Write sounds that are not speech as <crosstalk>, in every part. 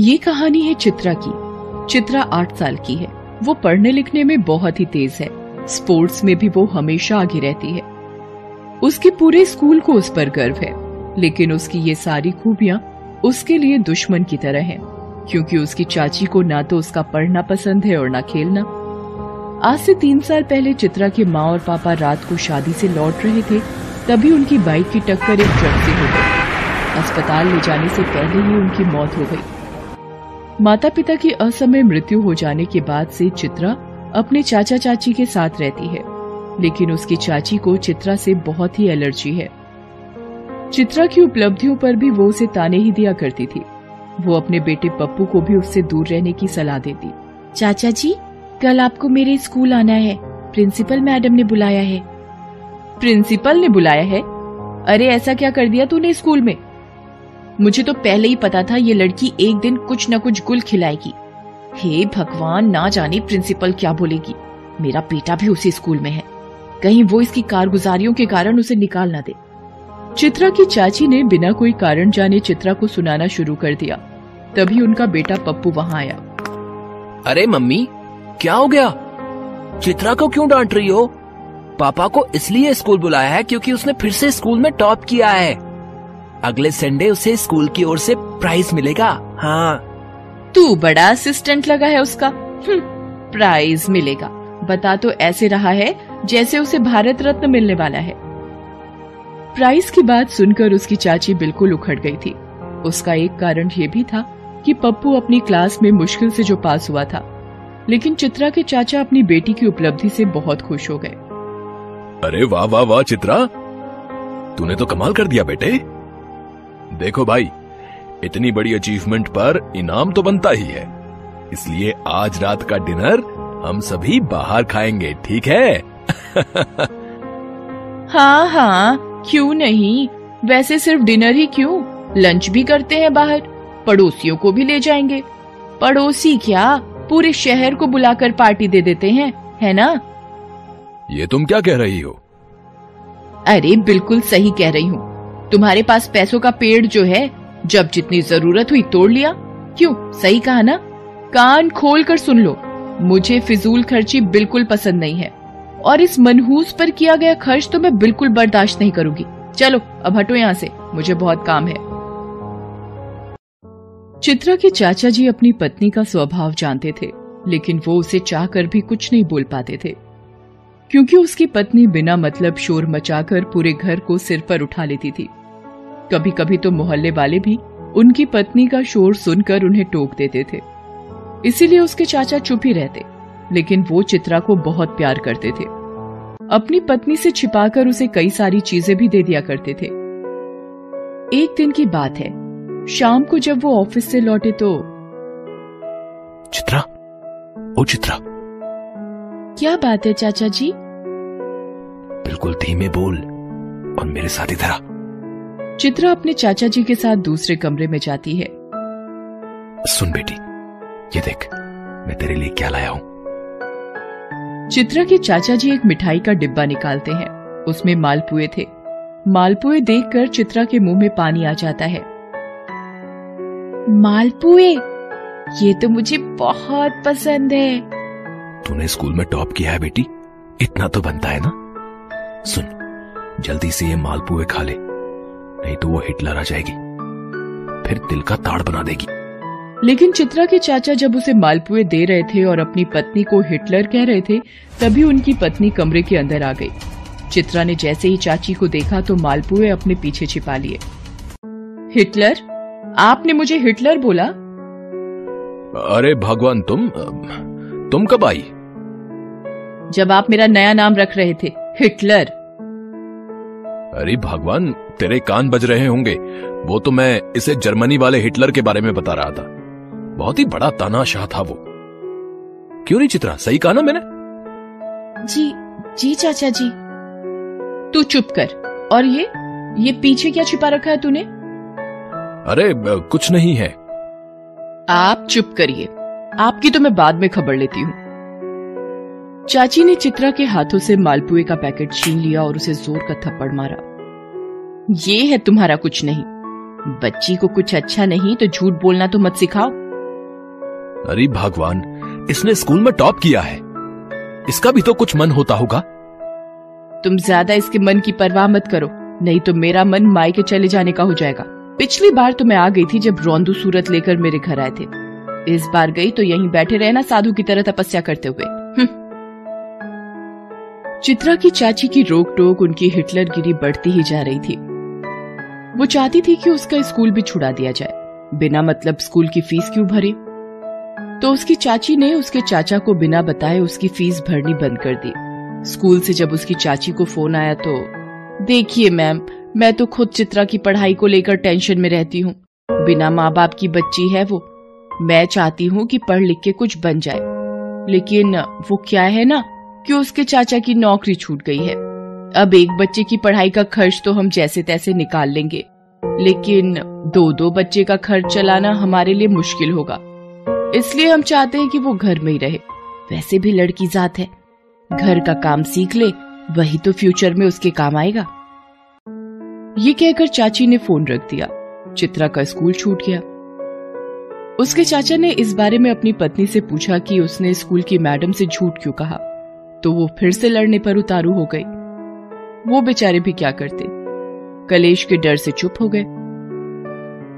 ये कहानी है चित्रा की। चित्रा आठ साल की है। वो पढ़ने लिखने में बहुत ही तेज है। स्पोर्ट्स में भी वो हमेशा आगे रहती है। उसके पूरे स्कूल को उस पर गर्व है। लेकिन उसकी ये सारी खूबियाँ उसके लिए दुश्मन की तरह हैं, क्योंकि उसकी चाची को ना तो उसका पढ़ना पसंद है और ना खेलना। आज से तीन साल पहले चित्रा के माँ और पापा रात को शादी से लौट रहे थे तभी उनकी बाइक की टक्कर एक ट्रक से हो गई। अस्पताल ले जाने से पहले ही उनकी मौत हो गई। माता पिता की असमय मृत्यु हो जाने के बाद से चित्रा अपने चाचा चाची के साथ रहती है। लेकिन उसकी चाची को चित्रा से बहुत ही एलर्जी है। चित्रा की उपलब्धियों पर भी वो उसे ताने ही दिया करती थी। वो अपने बेटे पप्पू को भी उससे दूर रहने की सलाह देती। चाचा जी कल आपको मेरे स्कूल आना है। प्रिंसिपल मैडम ने बुलाया है। प्रिंसिपल ने बुलाया है? अरे ऐसा क्या कर दिया तूने स्कूल में? मुझे तो पहले ही पता था ये लड़की एक दिन कुछ न कुछ गुल खिलाएगी। हे भगवान, ना जाने प्रिंसिपल क्या बोलेगी। मेरा बेटा भी उसी स्कूल में है। कहीं वो इसकी कारगुजारियों के कारण उसे निकाल ना दे। चित्रा की चाची ने बिना कोई कारण जाने चित्रा को सुनाना शुरू कर दिया। तभी उनका बेटा पप्पू वहाँ आया। अरे मम्मी, क्या हो गया? चित्रा को क्यों डांट रही हो? पापा को इसलिए स्कूल बुलाया है क्योंकि उसने फिर से स्कूल में टॉप किया है। अगले संडे उसे स्कूल की ओर से प्राइज मिलेगा। हाँ। तू बड़ा असिस्टेंट लगा है उसका। हम्म, प्राइज मिलेगा। बता तो ऐसे रहा है जैसे उसे भारत रत्न मिलने वाला है। प्राइज की बात सुनकर उसकी चाची बिल्कुल उखड़ गई थी। उसका एक कारण ये भी था कि पप्पू अपनी क्लास में मुश्किल से जो पास हुआ था। लेकिन चित्रा के चाचा अपनी बेटी की उपलब्धि से बहुत खुश हो गए। अरे वाह वाह वाह चित्रा। तूने तो कमाल कर दिया बेटे। देखो भाई इतनी बड़ी अचीवमेंट पर इनाम तो बनता ही है। इसलिए आज रात का डिनर हम सभी बाहर खाएँगे ठीक है? <laughs> हाँ हाँ क्यों नहीं? वैसे सिर्फ़ डिनर ही क्यों? लंच भी करते हैं बाहर पड़ोसियों को भी ले जाएँगे। पड़ोसी क्या? पूरे शहर को बुलाकर पार्टी दे देते हैं है ना? ये तुम क्या कह रही हो? अरे बिल्कुल सही कह रही हूँ। तुम्हारे पास पैसों का पेड़ जो है, जब जितनी ज़रूरत हुई तोड़ लिया। क्यों? सही कहा ना? कान खोल कर सुन लो। मुझे फिजूल खर्ची बिल्कुल पसंद नहीं है। और इस मनहूस पर किया गया खर्च तो मैं बिल्कुल बर्दाश्त नहीं करूँगी। चलो, अब हटो यहाँ से। मुझे बहुत काम है। चित्रा के चाचा जी अपनी पत्नी का स्वभाव जानते थे, लेकिन वो उसे चाहकर भी कुछ नहीं बोल पाते थे। क्योंकि उसकी पत्नी बिना मतलब शोर मचाकर पूरे घर को सिर पर उठा लेती थी। कभी कभी तो मोहल्ले वाले भी उनकी पत्नी का शोर सुनकर उन्हें टोक देते थे। इसीलिए उसके चाचा चुप ही रहते लेकिन वो चित्रा को बहुत प्यार करते थे। अपनी पत्नी से छिपाकर उसे कई सारी चीज़ें भी दे दिया करते थे। एक दिन की बात है शाम को जब वो ऑफ़िस से लौटे तो चित्रा ओ चित्रा। क्या बात है चाचा जी? बिल्कुल धीमे बोल और मेरे साथ इधर आ। चित्रा अपने चाचा जी के साथ दूसरे कमरे में जाती है। सुन बेटी ये देख मैं तेरे लिए क्या लाया हूँ। चित्रा के चाचा जी एक मिठाई का डिब्बा निकालते हैं। उसमें मालपुए थे। मालपुए देखकर चित्रा के मुँह में पानी आ जाता है। मालपुए ये तो मुझे बहुत पसंद है। तूने स्कूल में टॉप किया है बेटी। इतना तो बनता है ना। सुन जल्दी से ये मालपुए खा ले। नहीं तो वो हिटलर आ जाएगी। फिर दिल का ताड़ बना देगी। लेकिन चित्रा के चाचा जब उसे मालपुए दे रहे थे और अपनी पत्नी को हिटलर कह रहे थे तभी उनकी पत्नी कमरे के अंदर आ गई। चित्रा ने जैसे ही चाची को देखा तो मालपुए अपने पीछे छिपा लिए। हिटलर? आपने मुझे हिटलर बोला? अरे भगवान तुम तुम कब आई? जब आप मेरा नया नाम रख रहे थे हिटलर। अरे भगवान तेरे कान बज रहे होंगे। वो तो मैं इसे जर्मनी वाले हिटलर के बारे में बता रहा था। बहुत ही बड़ा तानाशाह था वो। क्यों नहीं चित्रा? सही कहा ना मैंने? जी जी चाचा जी। तू चुप कर। और ये ये पीछे क्या छिपा रखा है तूने? अरे कुछ नहीं है। आप चुप करिए। आपकी तो मैं बाद में खबर लेती हूँ। चाची ने चित्रा के हाथों से मालपुए का पैकेट छीन लिया और उसे ज़ोर का थप्पड़ मारा। ये है तुम्हारा कुछ नहीं। बच्ची को कुछ अच्छा नहीं तो झूठ बोलना तो मत सिखाओ। अरे भगवान इसने स्कूल में टॉप किया है। इसका भी तो कुछ मन होता होगा। तुम ज़्यादा इसके मन की परवाह मत करो नहीं तो मेरा मन माई के चले जाने का हो जाएगा। पिछली बार तो मैं आ गई थी जब रोंदू सूरत लेकर मेरे घर आए थे। इस बार गई तो यहीं बैठे रहना साधु की तरह तपस्या करते हुए। हम्म। चित्रा की चाची की रोक टोक उनकी हिटलर गिरी बढ़ती ही जा रही थी। वो चाहती थी कि उसका स्कूल भी छुड़ा दिया जाए, बिना मतलब स्कूल की फ़ीस क्यों भरे? तो उसकी चाची ने उसके चाचा को बिना बताए उसकी फ़ीस भरनी बंद कर दी। स्कूल से जब उसकी चाची को फ़ोन आया तो देखिए मैम, मैं तो खुद चित्रा की पढ़ाई को लेकर टेंशन में रहती हूँ। बिना माँ बाप की बच्ची है वो। मैं चाहती हूँ कि पढ़ लिख के कुछ बन जाए। लेकिन वो क्या है ना? कि उसके चाचा की नौकरी छूट गई है। अब एक बच्चे की पढ़ाई का खर्च तो हम जैसे तैसे निकाल लेंगे। लेकिन दो दो बच्चे का खर्च चलाना हमारे लिए मुश्किल होगा। इसलिए हम चाहते हैं कि वो घर में ही रहे। वैसे भी लड़की जात है। घर का काम सीख ले, वही तो फ्यूचर में उसके काम आएगा। ये कहकर चाची ने फ़ोन रख दिया। चित्रा का स्कूल छूट गया। उसके चाचा ने इस बारे में अपनी पत्नी से पूछा कि उसने स्कूल की मैडम से झूठ क्यों कहा। तो वो फिर से लड़ने पर उतारू हो गई। वो बेचारे भी क्या करते? कलेश के डर से चुप हो गए।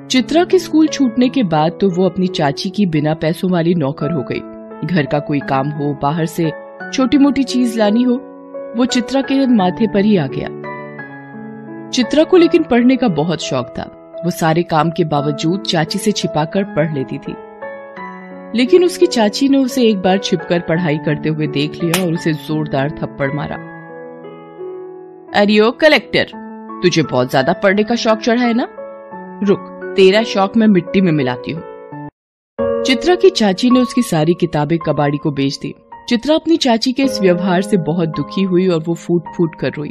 चित्रा के स्कूल छूटने के बाद तो वो अपनी चाची की बिना पैसों वाली नौकर हो गई। घर का कोई काम हो, बाहर से छोटी मोटी चीज़ लानी हो, वो चित्रा के माथे पर ही आ गया। चित्रा को लेकिन पढ़ने का बहुत शौक था। वो सारे काम के बावजूद चाची से छिपाकर पढ़ लेती थी। लेकिन उसकी चाची ने उसे एक बार छिपकर पढ़ाई करते हुए देख लिया और उसे जोरदार थप्पड़ मारा। अरियो, कलेक्टर, तुझे बहुत ज़्यादा पढ़ने का शौक चढ़ा है ना? रुक, तेरा शौक मैं मिट्टी में मिलाती हूँ। चित्रा की चाची ने उसकी सारी किताबें कबाड़ी को बेच दी। चित्रा अपनी चाची के इस व्यवहार से बहुत दुखी हुई और वो फूट फूट कर रोई।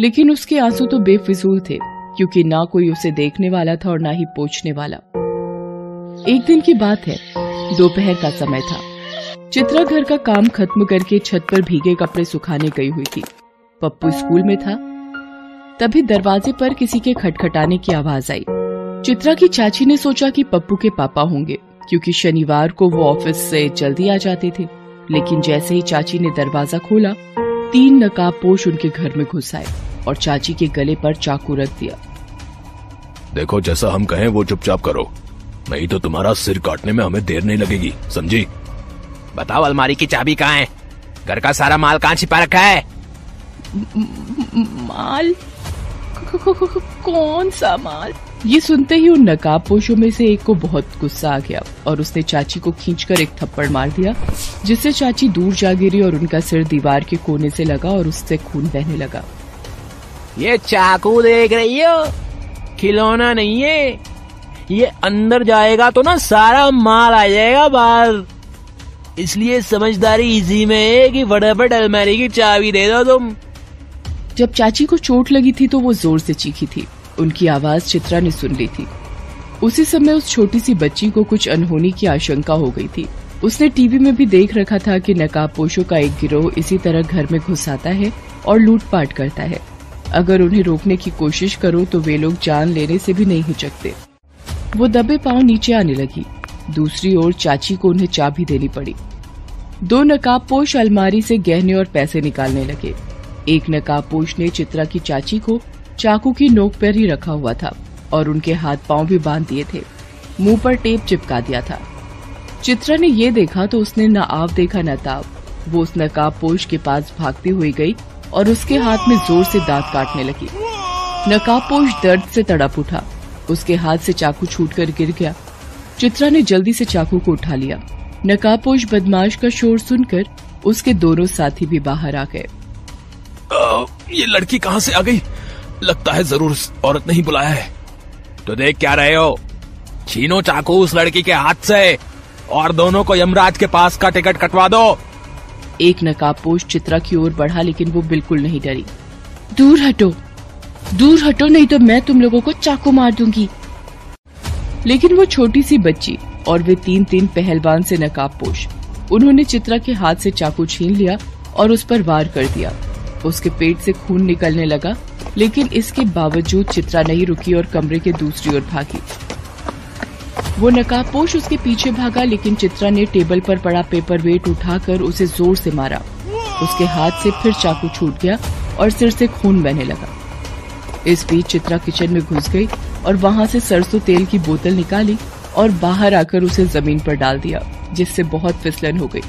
लेकिन उसके आँसू तो बेफिजूल थे, क्योंकि ना कोई उसे देखने वाला था और ना ही पोछने वाला। एक दिन की बात है दोपहर का समय था। चित्रा घर का काम खत्म करके छत पर भीगे कपड़े सुखाने गई हुई थी। पप्पू स्कूल में था। तभी दरवाजे पर किसी के खटखटाने की आवाज़ आई। चित्रा की चाची ने सोचा कि पप्पू के पापा होंगे, क्योंकि शनिवार को वो ऑफ़िस से जल्दी आ जाते थे। लेकिन जैसे ही चाची ने दरवाज़ा खोला, तीन नकाब पोश उनके घर में घुस आए और चाची के गले पर चाकू रख दिया। देखो, जैसा हम कहें, वो चुपचाप करो। नहीं तो तुम्हारा सिर काटने में हमें देर नहीं लगेगी समझी? बताओ अलमारी की चाबी कहाँ है? घर का सारा माल कहाँ छिपा रखा है? माल? कौन सा माल? ये सुनते ही उन नकाब नकाबपोशों में से एक को बहुत गुस्सा आ गया और उसने चाची को खींचकर एक थप्पड़ मार दिया जिससे चाची दूर जा गिरी और उनका सिर दीवार के कोने से लगा और उससे खून बहने लगा। ये चाकू देख रही हो? खिलौना नहीं है। ये अंदर जाएगा तो ना सारा माल आ जाएगा बाहर। इसलिए समझदारी इसी में है कि फटाफट अलमारी की चाबी दे दो तुम। जब चाची को चोट लगी थी तो वो ज़ोर से चीखी थी। उनकी आवाज़ चित्रा ने सुन ली थी। उसी समय उस छोटी सी बच्ची को कुछ अनहोनी की आशंका हो गई थी। उसने टीवी में भी देख रखा था कि नकाबपोशों का एक गिरोह इसी तरह घर में घुस आता है और लूटपाट करता है। अगर उन्हें रोकने की कोशिश करो तो वे लोग जान लेने से भी नहीं हिचकते। वो दबे पाँव नीचे आने लगी। दूसरी ओर चाची को उन्हें चाबी देनी पड़ी। दो नकाबपोश अलमारी से गहने और पैसे निकालने लगे। एक नकाबपोश ने चित्रा की चाची को चाकू की नोक पर ही रखा हुआ था और उनके हाथ पाँव भी बाँध दिए थे। मुँह पर टेप चिपका दिया था। चित्रा ने ये देखा तो उसने न आव देखा, न ताव। वो उस नकाबपोश के पास भागती हुई गई और उसके हाथ में ज़ोर से दांत काटने लगी। नकाबपोश दर्द से तड़प उठा। उसके हाथ से चाकू छूटकर गिर गया। चित्रा ने जल्दी से चाकू को उठा लिया। नकाबपोश बदमाश का शोर सुनकर उसके दोनों साथी भी बाहर आ गए। ये लड़की कहाँ से आ गई? लगता है ज़रूर औरत नहीं बुलाया है। तो देख क्या रहे हो? छीनो चाकू उस लड़की के हाथ से और दोनों को यमराज के पास का टिकट कटवा दो। एक नकाबपोश चित्रा की ओर बढ़ा लेकिन वो बिल्कुल नहीं डरी। दूर हटो। दूर हटो, नहीं तो मैं तुम लोगों को चाकू मार दूँगी। लेकिन वो छोटी सी बच्ची और वे तीन तीन पहलवान से नकाबपोश। उन्होंने चित्रा के हाथ से चाकू छीन लिया और उस पर वार कर दिया। उसके पेट से खून निकलने लगा, लेकिन इसके बावजूद चित्रा नहीं रुकी और कमरे के दूसरी ओर भागी। वो नकाबपोश उसके पीछे भागा, लेकिन चित्रा ने टेबल पर पड़ा पेपर वेट उठाकर उसे ज़ोर से मारा। उसके हाथ से फिर चाकू छूट गया और सिर से खून बहने लगा। इस बीच चित्रा किचन में घुस गई और वहाँ से सरसों तेल की बोतल निकाली और बाहर आकर उसे ज़मीन पर डाल दिया, जिससे बहुत फिसलन हो गई।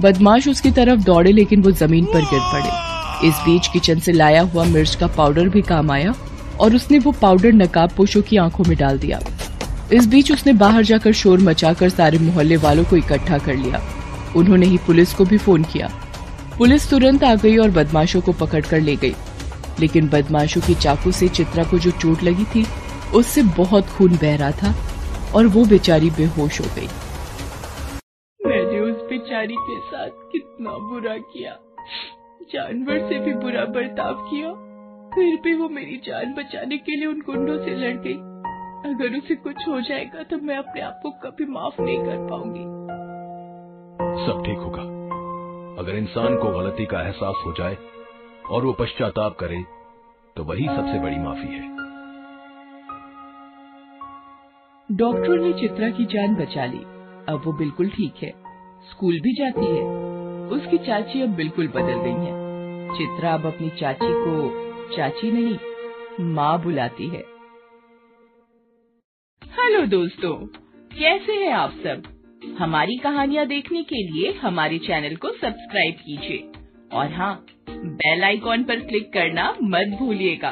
बदमाश उसकी तरफ़ दौड़े, लेकिन वो ज़मीन पर गिर पड़े। इस बीच किचन से लाया हुआ मिर्च का पाउडर भी काम आया और उसने वो पाउडर नकाब पोशों की आँखों में डाल दिया। इस बीच उसने बाहर जाकर शोर मचाकर सारे मोहल्ले वालों को इकट्ठा कर लिया। उन्होंने ही पुलिस को भी फ़ोन किया। पुलिस तुरंत आ गई और बदमाशों को पकड़ कर ले गई। लेकिन बदमाशों की चाकू से चित्रा को जो चोट लगी थी उससे बहुत खून बह रहा था और वो बेचारी बेहोश हो गई। मैंने उस बेचारी के साथ कितना बुरा किया। जानवर से भी बुरा बर्ताव किया। फिर भी वो मेरी जान बचाने के लिए उन गुंडों से लड़ गई। अगर उसे कुछ हो जाएगा तो मैं अपने आप को कभी माफ़ नहीं कर पाऊँगी। सब ठीक होगा। अगर इंसान को गलती का एहसास हो जाए और वो पश्चाताप करे तो वही सबसे बड़ी माफ़ी है। डॉक्टरों ने चित्रा की जान बचा ली। अब वो बिल्कुल ठीक है। स्कूल भी जाती है। उसकी चाची अब बिल्कुल बदल गई है। चित्रा अब अपनी चाची को, चाची नहीं, माँ बुलाती है। हेलो दोस्तों, कैसे हैं आप सब? हमारी कहानियाँ देखने के लिए हमारे चैनल को सब्सक्राइब कीजिए। और हाँ बेल आइकॉन पर क्लिक करना मत भूलिएगा।